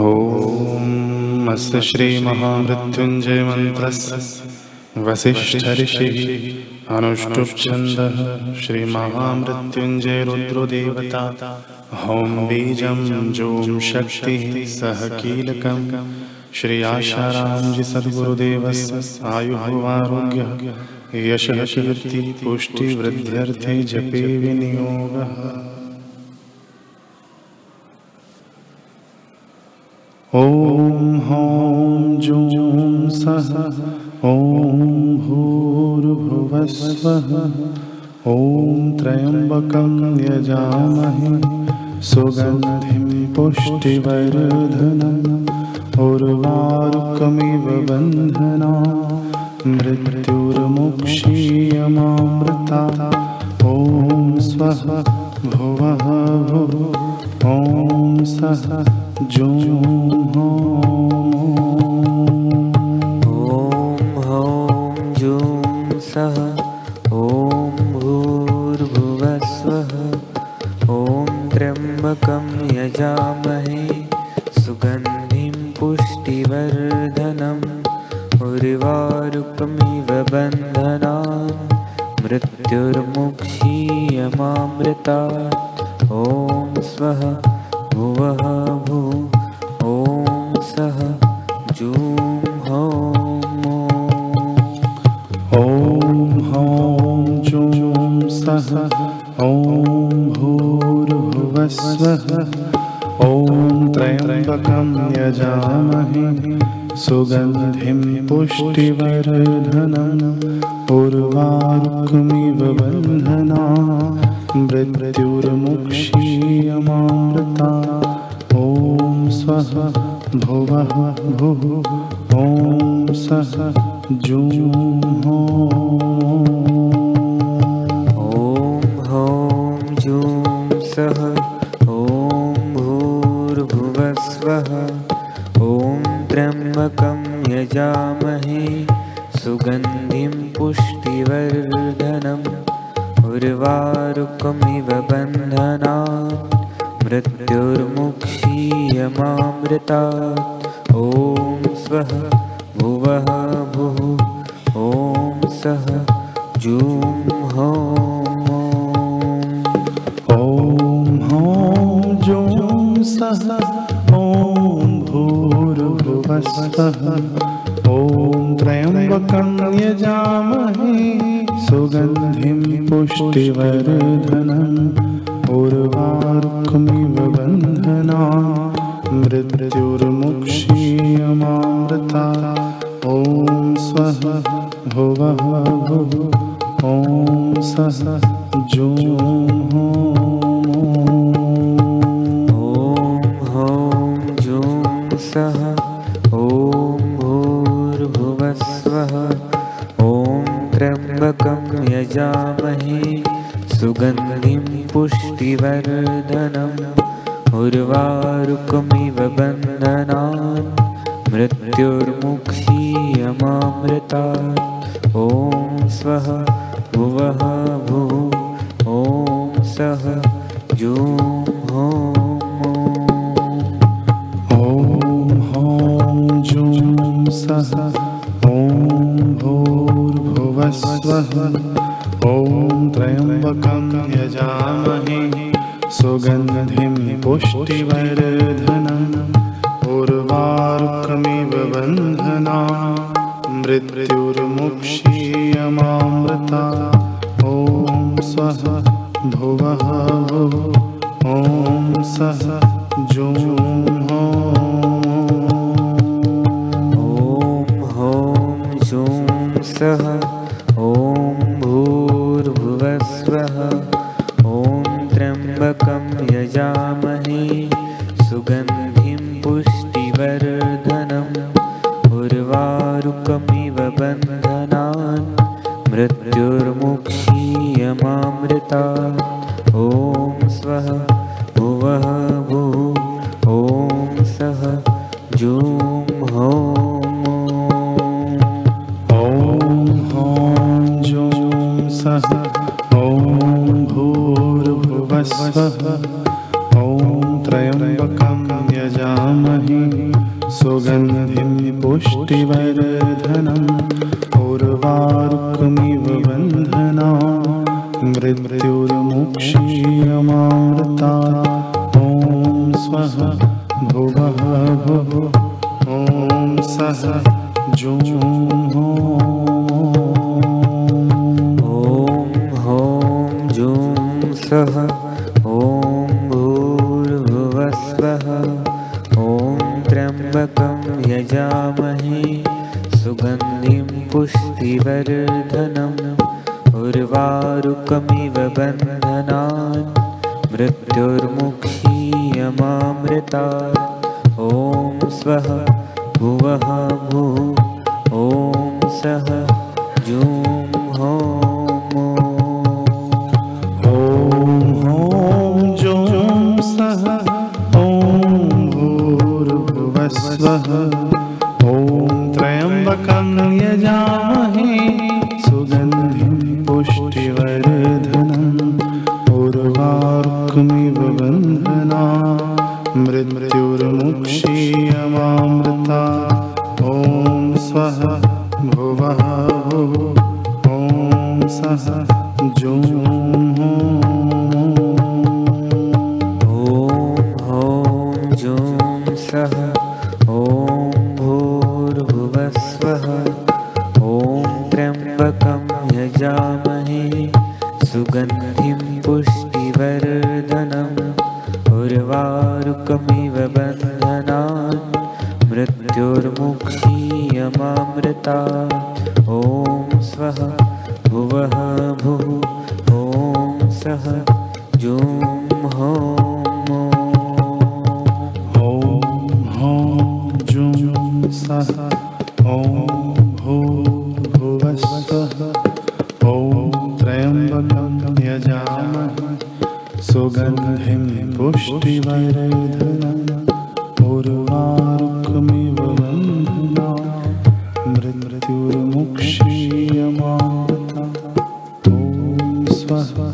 ॐ अस्य श्रीमहामृत्युञ्जयमन्त्रस्य वसिष्ठऋषिः अनुष्टुप्छन्दः श्रीमहामृत्युञ्जयरुद्रदेवता हौं बीजं जों शक्तिः सह कीलकं श्री आशारामजि सद्गुरुदेवस्य आयुः आरोग्यः यशः कीर्ति पुष्टिवृद्ध्यर्थे जपे विनियोगः ॐ हौं जूं सः ॐ भूर्भुवस्वः ॐ त्र्यम्बकं यजामहे सुगन्धिं पुष्टिवर्धनम् उर्वारुकमिव बन्धना मृत्युर्मुक्षीयमामृता ॐ स्वः भुवः ॐ सः जूं ॐ हौं जूं सः ॐ भूर्भुवस्वः ॐ त्र्यम्बकं यजामहे सुगन्धिं पुष्टिवर्धनम् उर्वारुकमिव बन्धनान् मृत्युर्मुक्षीयमामृता ॐ स्वः भुवः भू ॐ सः जूं हौं ॐ हौं जूं सः ॐ भूर्भुवस्वः ॐ त्र्यम्बकं यजामहे सुगन्धिं उर्वारुकमिव बन्धना मृत्युर्मुक्षीयमामृता। ॐ स्वः भुवः भुः ॐ सः जूं पुष्टिवर्धनम् उर्वारुकमिव बन्धनान् मृत्युर्मुक्षीयमामृता ॐ स्वः भुवः भुः ॐ सः जूं हौं ॐ जूं सः ॐ भूर्भुवस्वः ॐ त्र्यम्बकं यजामहे सुगन्धिं पुष्टिवर्धनम् उर्वारुकमिव बन्धना मृत्युर्मुक्षीयमामृता। ॐ स्वः भुवः भुः। ॐ सः जूं भूर्भुवस्वः ॐ त्र्यम्बकं यजामहे। सुगन्धिं पुष्टिवर्धनम्। उर्वारुकमिव बन्धनान् मृत्युर्मुक्षीयमामृता ॐ स्वः भुवः भुः। ॐ सः जूं हौं ॐ हौं जूं सः भूर्भुवस्वः ॐ सुगन्धिं पुष्टिवर्धनम् उर्वारुकमिव बन्धना मृत्युर्मुक्षीयमामृता ॐ स्वः भुवः ॐ सः जूं ॐ हौं जूं सः पुष्टिवर्धनम् उर्वारुकमिव बन्धनान् मृत्युर्मुक्षीयमामृता ॐ स्वः भुवः भुः। ॐ सः जूं हौं। ॐ हौं जूं सः। ॐ भूर्भुवस्वः ॐ त्र्यम्बकं यजामहे सुगन्धिं पुष्टिवर्धनम् उर्वारुकमिव बन्धना मृत्युर्मुक्षीयमामृता ॐ स्वः भुवः भुः। ॐ सः जूं यजामहे सुगन्धिं पुष्टिवर्धनम् उर्वारुकमिव बन्धनान् मृत्युर्मुक्षीयमामृता ॐ स्वः भुवः भुः। ॐ सः जूं जूं ॐ जूं सः ॐ भूर्भुवस्वः ॐ त्र्यम्बकं यजामहे सुगन्धिं पुष्टिवर्धनम् उर्वारुकमिव बन्धनान् मृत्युर्मुक्षीयमामृता ॐ स्वः भुवः भुः ॐ सः जूं हौम्। ॐ हौं जूं सः ॐ भूर्भुवस्वः ॐ त्र्यम्बकं यजामहे सुगन्धिं पुष्टिवर्धनम्। उर्वारुकमिव बन्धना मृत्युर्मुक्षीयमामृता स्वः